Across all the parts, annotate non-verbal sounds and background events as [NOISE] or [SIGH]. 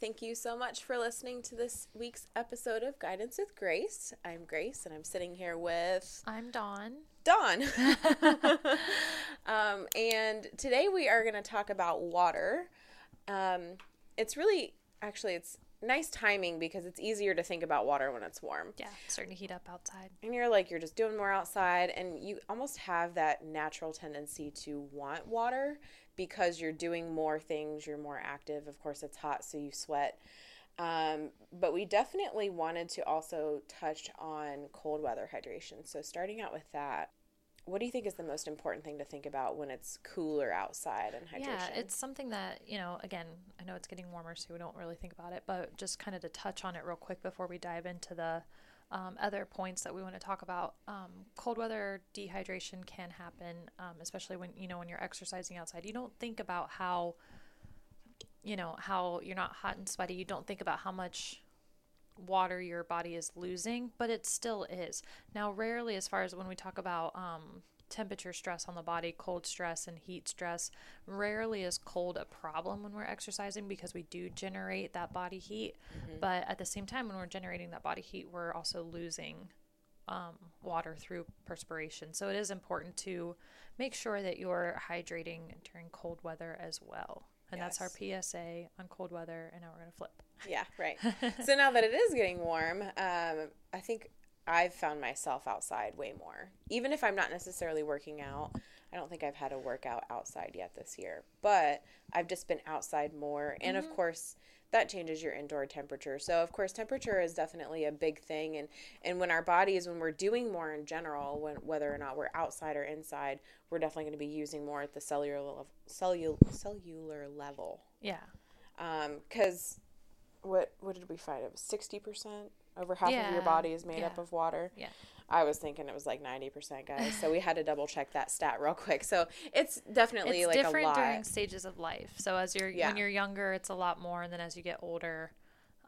Thank you so much for listening to this week's episode of Guidance with Grace. I'm Grace, and I'm sitting here with I'm Dawn. Dawn. [LAUGHS] [LAUGHS] um, and today we are going to talk about water. Um, it's really, actually, it's nice timing because it's easier to think about water when it's warm. Yeah, it's starting to heat up outside. And you're like, you're just doing more outside, and you almost have that natural tendency to want water because you're doing more things, you're more active. Of course, it's hot, so you sweat. Um, but we definitely wanted to also touch on cold weather hydration. So, starting out with that, what do you think is the most important thing to think about when it's cooler outside and hydration? Yeah, it's something that, you know, again, I know it's getting warmer, so we don't really think about it, but just kind of to touch on it real quick before we dive into the um, other points that we want to talk about. Um, cold weather dehydration can happen, um, especially when you know when you're exercising outside. You don't think about how, you know, how you're not hot and sweaty. You don't think about how much water your body is losing, but it still is. Now, rarely, as far as when we talk about um, temperature stress on the body, cold stress, and heat stress. Rarely is cold a problem when we're exercising because we do generate that body heat. Mm-hmm. But at the same time, when we're generating that body heat, we're also losing um, water through perspiration. So it is important to make sure that you're hydrating during cold weather as well. And yes. that's our PSA on cold weather. And now we're going to flip. Yeah, right. [LAUGHS] so now that it is getting warm, um, I think I've found myself outside way more. Even if I'm not necessarily working out, I don't think I've had a workout outside yet this year, but I've just been outside more. And mm-hmm. of course, that changes your indoor temperature. So of course, temperature is definitely a big thing and and when our bodies when we're doing more in general, when whether or not we're outside or inside, we're definitely going to be using more at the cellular cellular cellular level. Yeah. Um cuz what what did we find? It was 60% over half yeah. of your body is made yeah. up of water. Yeah. I was thinking it was like 90%, guys. So we had to double check that stat real quick. So it's definitely it's like different a lot. during stages of life. So as you're yeah. when you're younger, it's a lot more, and then as you get older,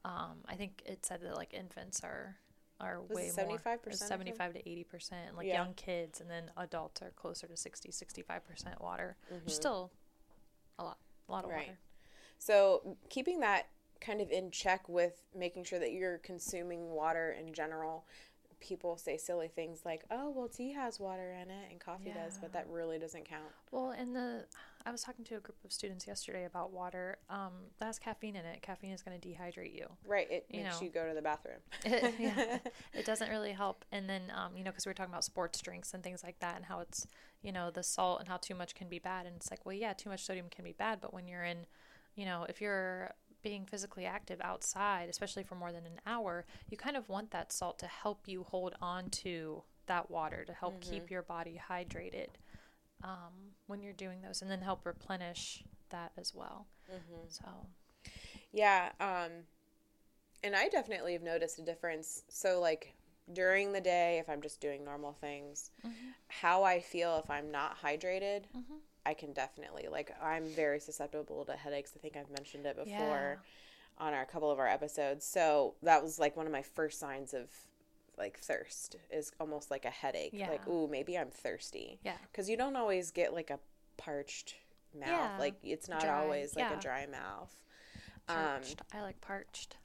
um, I think it said that like infants are are way 75%, more 75 to 80 percent like yeah. young kids and then adults are closer to 60 65 percent water mm-hmm. still a lot a lot of right. water so keeping that kind of in check with making sure that you're consuming water in general. People say silly things like, "Oh, well, tea has water in it and coffee yeah. does," but that really doesn't count. Well, in the I was talking to a group of students yesterday about water. Um, that has caffeine in it. Caffeine is going to dehydrate you. Right. It you makes know. you go to the bathroom. it, [LAUGHS] yeah. [LAUGHS] It doesn't really help. And then, um, you know, because we were talking about sports drinks and things like that, and how it's, you know, the salt and how too much can be bad. And it's like, well, yeah, too much sodium can be bad, but when you're in, you know, if you're being physically active outside, especially for more than an hour, you kind of want that salt to help you hold on to that water to help mm-hmm. keep your body hydrated um, when you're doing those, and then help replenish that as well. Mm-hmm. So, yeah, um, and I definitely have noticed a difference. So, like during the day, if I'm just doing normal things, mm-hmm. how I feel if I'm not hydrated mm-hmm. I can definitely like I'm very susceptible to headaches. I think I've mentioned it before yeah. on our couple of our episodes. So that was like one of my first signs of like thirst is almost like a headache. Yeah. Like, ooh, maybe I'm thirsty. Yeah. Because you don't always get like a parched mouth. Yeah. Like it's not dry. always like a dry mouth. Parched. Um, I like parched.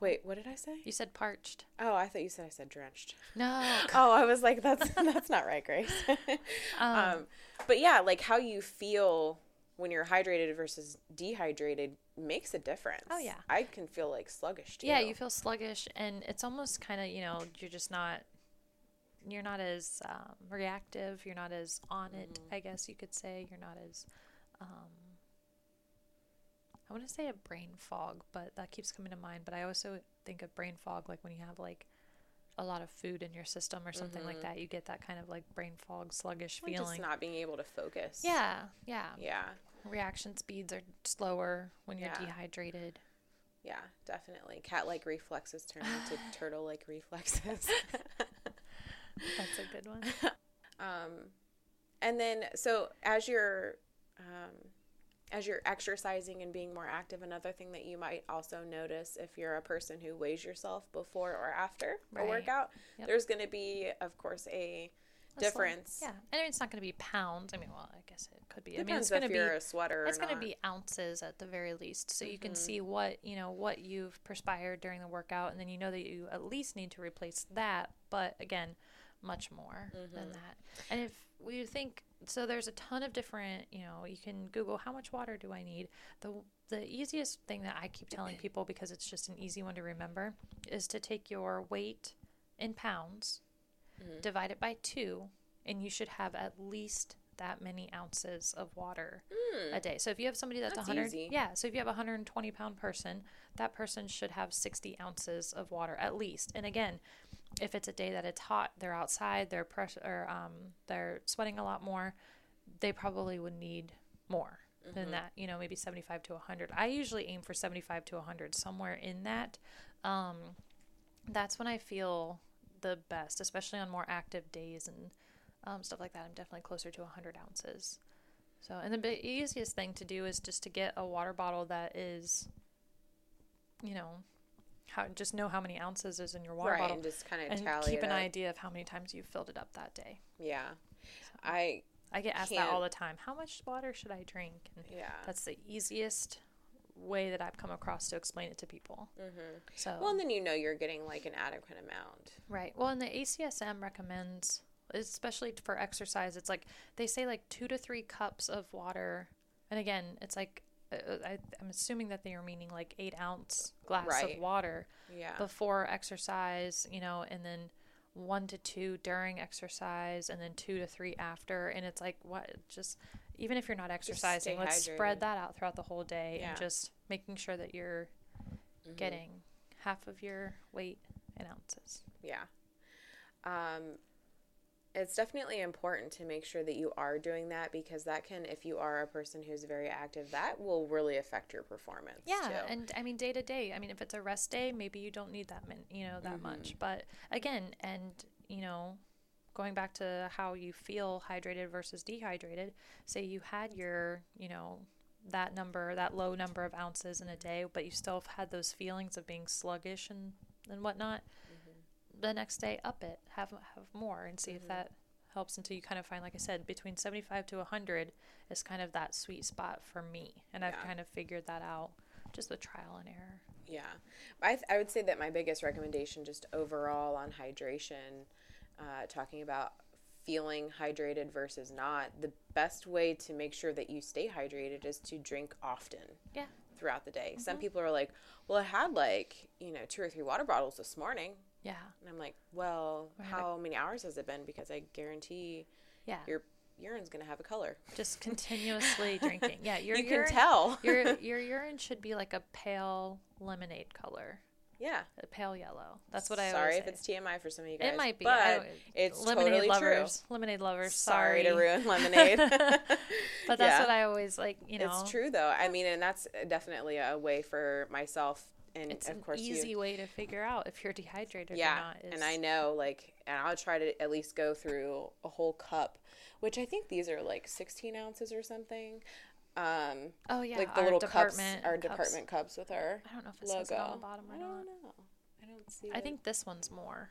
Wait, what did I say? You said parched. Oh, I thought you said I said drenched. No. [LAUGHS] oh, I was like, that's [LAUGHS] that's not right, Grace. [LAUGHS] um, um, but yeah, like how you feel when you're hydrated versus dehydrated makes a difference. Oh yeah, I can feel like sluggish too. Yeah, you feel sluggish, and it's almost kind of you know you're just not you're not as um, reactive. You're not as on it. Mm-hmm. I guess you could say you're not as um, I want to say a brain fog, but that keeps coming to mind. But I also think of brain fog like when you have like a lot of food in your system or something mm-hmm. like that. You get that kind of like brain fog, sluggish feeling. Just not being able to focus. Yeah, yeah. Yeah. Reaction speeds are slower when you're yeah. dehydrated. Yeah, definitely. Cat like reflexes turn into [SIGHS] turtle like reflexes. [LAUGHS] That's a good one. [LAUGHS] Um, and then, so as you're um, as you're exercising and being more active, another thing that you might also notice if you're a person who weighs yourself before or after right. a workout, yep. there's going to be, of course, a difference. yeah, and it's not going to be pounds. I mean, well, I guess it could be. I mean, Depends it's going to if be you're a sweater. it's going to be ounces at the very least so you can Mhm. see what you know what you've perspired during the workout and then you know that you at least need to replace that but again much more than Mhm. that and if we think so there's a ton of different you know you can google how much water do i need the the easiest thing that i keep telling [CLEARS THROAT] people because it's just an easy one to remember is to take your weight in pounds Mhm. divide it by two and you should have at least that many ounces of water Mm. a day. So if you have somebody that's, That's 100, easy. yeah. So if you have a 120 pound person, that person should have 60 ounces of water at least. And again, if it's a day that it's hot, they're outside, they're pressure, or um, they're sweating a lot more, they probably would need more than Mhm. that. You know, maybe 75 to 100. I usually aim for 75 to 100, somewhere in that. Um, that's when I feel the best, especially on more active days and um, stuff like that. I'm definitely closer to 100 ounces. So, and the easiest thing to do is just to get a water bottle that is, you know, how just know how many ounces is in your water right, bottle and just kind of and keep an up. idea of how many times you've filled it up that day. Yeah, So, I I get asked that all the time. How much water should I drink? And yeah. that's the easiest way that I've come across to explain it to people. hmm So, Well, and then you know you're getting like an adequate amount. Right. Well, and the ACSM recommends, especially for exercise, it's like they say like two to three cups of water. And again, it's like I, I'm assuming that they are meaning like eight ounce glass Right. of water Yeah. before exercise, you know, and then one to two during exercise, and then two to three after. And it's like what just even if you're not exercising, let's hydrated. spread that out throughout the whole day Yeah. and just making sure that you're Mhm. getting half of your weight in ounces. Yeah. Um, it's definitely important to make sure that you are doing that because that can, if you are a person who's very active, that will really affect your performance. Yeah, too. and I mean day to day. I mean, if it's a rest day, maybe you don't need that min, you know, that mm-hmm. much. But again, and you know, going back to how you feel hydrated versus dehydrated. Say you had your, you know, that number, that low number of ounces in a day, but you still have had those feelings of being sluggish and and whatnot. The next day, up it, have have more, and see if Mhm. that helps until you kind of find, like I said, between seventy five to hundred is kind of that sweet spot for me, and I've kind of figured that out just with trial and error. Yeah. I, th- I would say that my biggest recommendation, just overall on hydration, uh, talking about feeling hydrated versus not, the best way to make sure that you stay hydrated is to drink often. Yeah. Throughout the day. Some Mhm. people are like, well, I had like, you know, two or three water bottles this morning. Yeah, And I'm like, well, Right. how many hours has it been? Because I guarantee yeah. your urine's going to have a color. just [LAUGHS] continuously drinking. Yeah, your you urine, can tell. [LAUGHS] your [LAUGHS] your urine should be like a pale lemonade color, yeah. a pale yellow. That's what I Sorry if it's TMI for some of you guys. It might be. But it's lemonade totally lovers, lemonade lovers. true. Sorry to ruin lemonade. but that's Yeah. what I always like. You know, It's true though. I mean, and that's definitely a way for myself and It's of an easy you. way to figure out if you're dehydrated Yeah, or not. Is, and I know like, and I'll try to at least go through a whole cup, which I think these are like 16 ounces or something. Um, oh yeah, like the little cups, our cups. department cups with our I don't know if it logo. says it on the bottom or I don't know. I don't see. I it. think this one's more.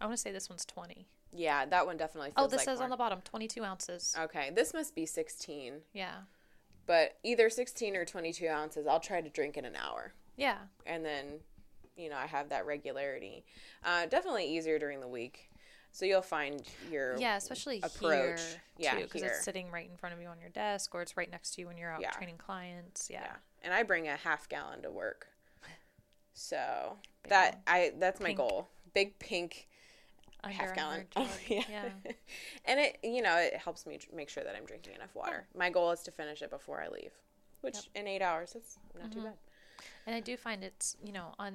I want to say this one's twenty. Yeah, that one definitely. Oh, this like says on the bottom twenty-two ounces. Okay, this must be 16, Yeah, but either 16 or 22 ounces. I'll try to drink in an hour. Yeah. and then you know i have that regularity uh, definitely easier during the week so you'll find your Yeah, especially approach. here Yeah, because it's sitting right in front of you on your desk, or it's right next to you when you're out Yeah. training clients. Yeah, yeah and i bring a half gallon to work so Big that one. i that's my goal big pink Under half gallon. Oh, [LAUGHS] yeah. yeah. and it you know it helps me make sure that i'm drinking enough water my goal is to finish it before i leave which Yep. in eight hours that's not too Mhm. bad And I do find it's you know on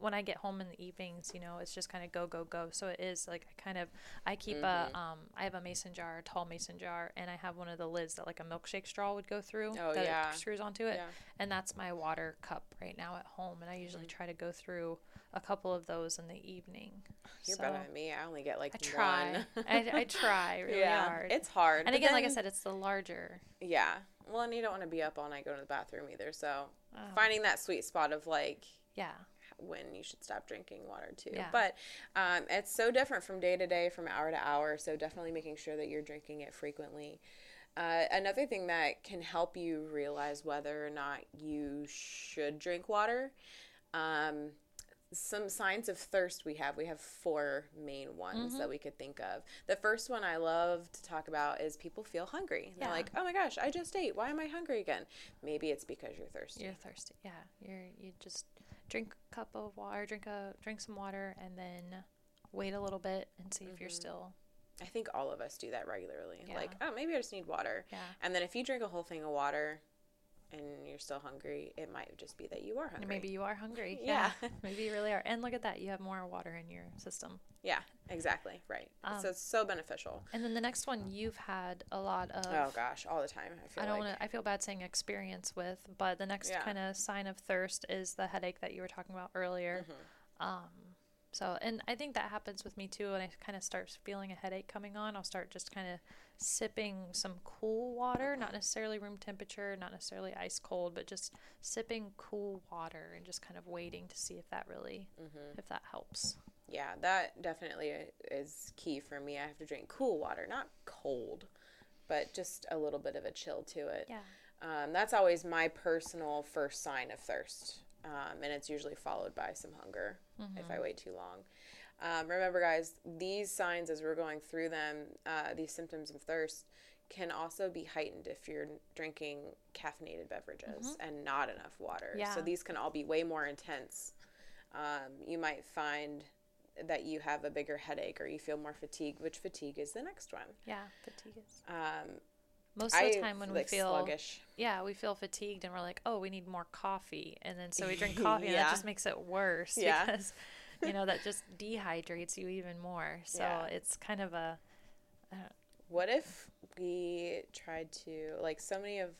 when I get home in the evenings, you know, it's just kind of go go go. So it is like I kind of I keep Mhm. a um I have a mason jar, a tall mason jar, and I have one of the lids that like a milkshake straw would go through Oh, that yeah. screws onto it, yeah and that's my water cup right now at home. And I usually Mhm. try to go through a couple of those in the evening. you're So better than me i only get like I try. I, I [LAUGHS] try really yeah hard. it's hard and again, like I said, it's the larger. Yeah. Well, and you don't want to be up all night going to the bathroom either. So um, finding that sweet spot of like yeah, when you should stop drinking water too. Yeah. But um, it's so different from day to day, from hour to hour. So definitely making sure that you're drinking it frequently. Uh, another thing that can help you realize whether or not you should drink water. Um, some signs of thirst we have. We have four main ones Mm-hmm. that we could think of. The first one I love to talk about is people feel hungry. They're Yeah. like, "Oh my gosh, I just ate. Why am I hungry again?" Maybe it's because you're thirsty. You're thirsty. Yeah. You're you just drink a cup of water, drink a drink some water, and then wait a little bit and see if you're still. I think all of us do that regularly. Yeah. Like, oh, maybe I just need water. Yeah. And then if you drink a whole thing of water and you're still hungry, it might just be that you are hungry. And maybe you are hungry. [LAUGHS] Yeah. Yeah. [LAUGHS] maybe you really are. And look at that. You have more water in your system. Yeah, exactly. Right. Um, so it's so beneficial. And then the next one you've had a lot of. Oh gosh, all the time. I feel I don't like. want to. I feel bad saying experience with, but the next Yeah. kind of sign of thirst is the headache that you were talking about earlier. Mm-hmm. Um, so, and I think that happens with me too. When I kind of start feeling a headache coming on, I'll start just kind of sipping some cool water, not necessarily room temperature, not necessarily ice cold, but just sipping cool water and just kind of waiting to see if that really, Mm-hmm. if that helps. Yeah, that definitely is key for me. I have to drink cool water, not cold, but just a little bit of a chill to it. Yeah. Um, that's always my personal first sign of thirst. Um, and it's usually followed by some hunger if I wait too long. Um, remember, guys, these signs, as we're going through them, uh, these symptoms of thirst, can also be heightened if you're drinking caffeinated beverages and not enough water. Yeah. So these can all be way more intense. Um, you might find that you have a bigger headache or you feel more fatigued, which fatigue is the next one. Yeah. Fatigue is. Um, Most of the time when we feel sluggish. yeah, we feel fatigued and we're like, oh, we need more coffee. And then so we drink [LAUGHS] coffee and Yeah. that just makes it worse Yeah. because, [LAUGHS] you know, that just dehydrates you even more. So Yeah. it's kind of a, uh, What if we tried to like so many of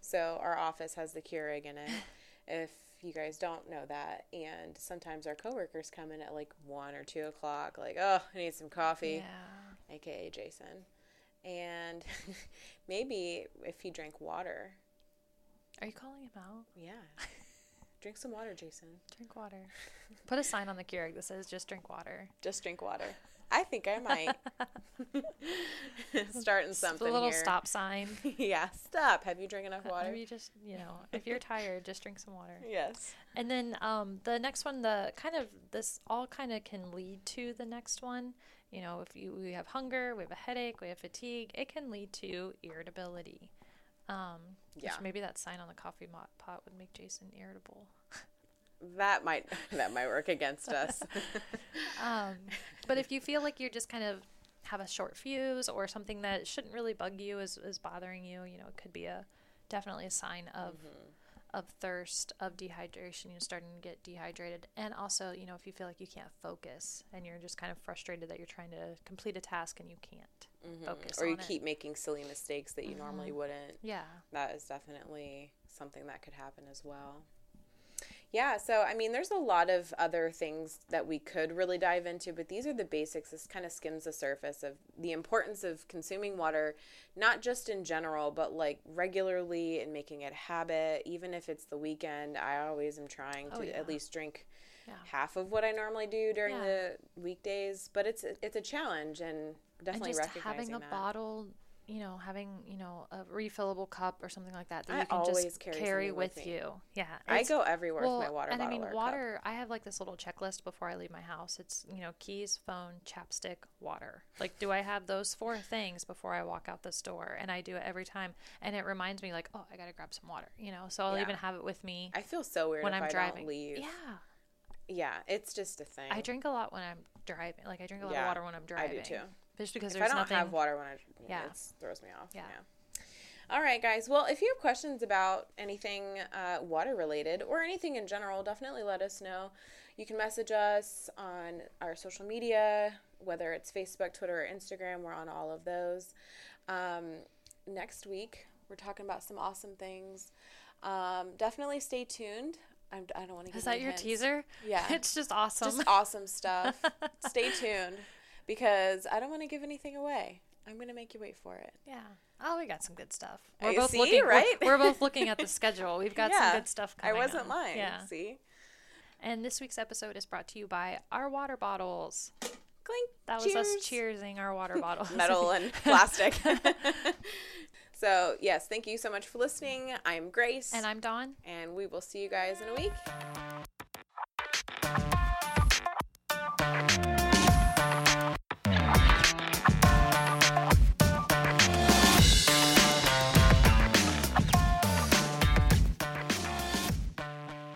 so our office has the Keurig in it. [LAUGHS] if you guys don't know that, and sometimes our coworkers come in at like one or two o'clock, like, oh, I need some coffee, yeah. aka Jason. And [LAUGHS] maybe if he drank water, Are you calling him out? yeah, drink some water, Jason. Drink water. Put a sign on the Keurig that says just drink water. Just drink water. I think I might [LAUGHS] [LAUGHS] starting Just something a little here. stop sign. yeah, stop. Have you drank enough water? Maybe just, you know, if you're tired, just drink some water. Yes. And then um, the next one, the kind of this all kind of can lead to the next one. You know, if you we have hunger, we have a headache, we have fatigue, it can lead to irritability. Um, Yeah. Which maybe that sign on the coffee mo- pot would make Jason irritable. That might [LAUGHS] that might work against us. [LAUGHS] Um, but if you feel like you're just kind of have a short fuse or something that shouldn't really bug you is, is bothering you, you know, it could be a definitely a sign of of thirst, of dehydration, you're starting to get dehydrated. And also, you know, if you feel like you can't focus and you're just kind of frustrated that you're trying to complete a task and you can't mm-hmm. focus or you on it. keep making silly mistakes that you normally mm-hmm. wouldn't. Yeah. That is definitely something that could happen as well. Yeah, so I mean, there's a lot of other things that we could really dive into, but these are the basics. This kind of skims the surface of the importance of consuming water, not just in general, but like regularly and making it a habit. Even if it's the weekend, I always am trying oh, to Oh, yeah. at least drink Yeah. half of what I normally do during Yeah. the weekdays. But it's it's a challenge, and definitely and just recognizing having a that. bottle, you know, having, you know, a refillable cup or something like that that I you can always just carry carry with, with you. Yeah. I go everywhere with my water and I mean, or cup. water. I have like this little checklist before I leave my house. It's you know, keys, phone, chapstick, water. Like, do I have those four things before I walk out this door? And I do it every time, and it reminds me like, oh, I gotta grab some water. You know, so I'll Yeah. even have it with me I feel so weird when if I'm I driving. don't leave. Yeah, Yeah, it's just a thing. I drink a lot when I'm driving. Like, I drink a lot Yeah, of water when I'm driving. I do too. Just because If I don't nothing. have water when I, yeah, Yeah. it throws me off. Yeah. Yeah. All right, guys. Well, if you have questions about anything uh, water related or anything in general, definitely let us know. You can message us on our social media, whether it's Facebook, Twitter, or Instagram. We're on all of those. Um, next week, we're talking about some awesome things. Um, definitely stay tuned. I'm, I don't want to Is that your hints. teaser? Yeah. [LAUGHS] it's just awesome. Just awesome stuff. [LAUGHS] Stay tuned because I don't want to give anything away. I'm gonna make you wait for it. Yeah. Oh, we got some good stuff. We're you both see, looking right. We're, we're, both [LAUGHS] looking at the schedule. We've got yeah, some good stuff coming. I wasn't lying. Yeah. See. And this week's episode is brought to you by our water bottles. Clink. That Cheers. was us cheersing our water [LAUGHS] bottles. Metal and [LAUGHS] plastic. so yes, thank you so much for listening. I'm Grace. And I'm Dawn. And we will see you guys in a week.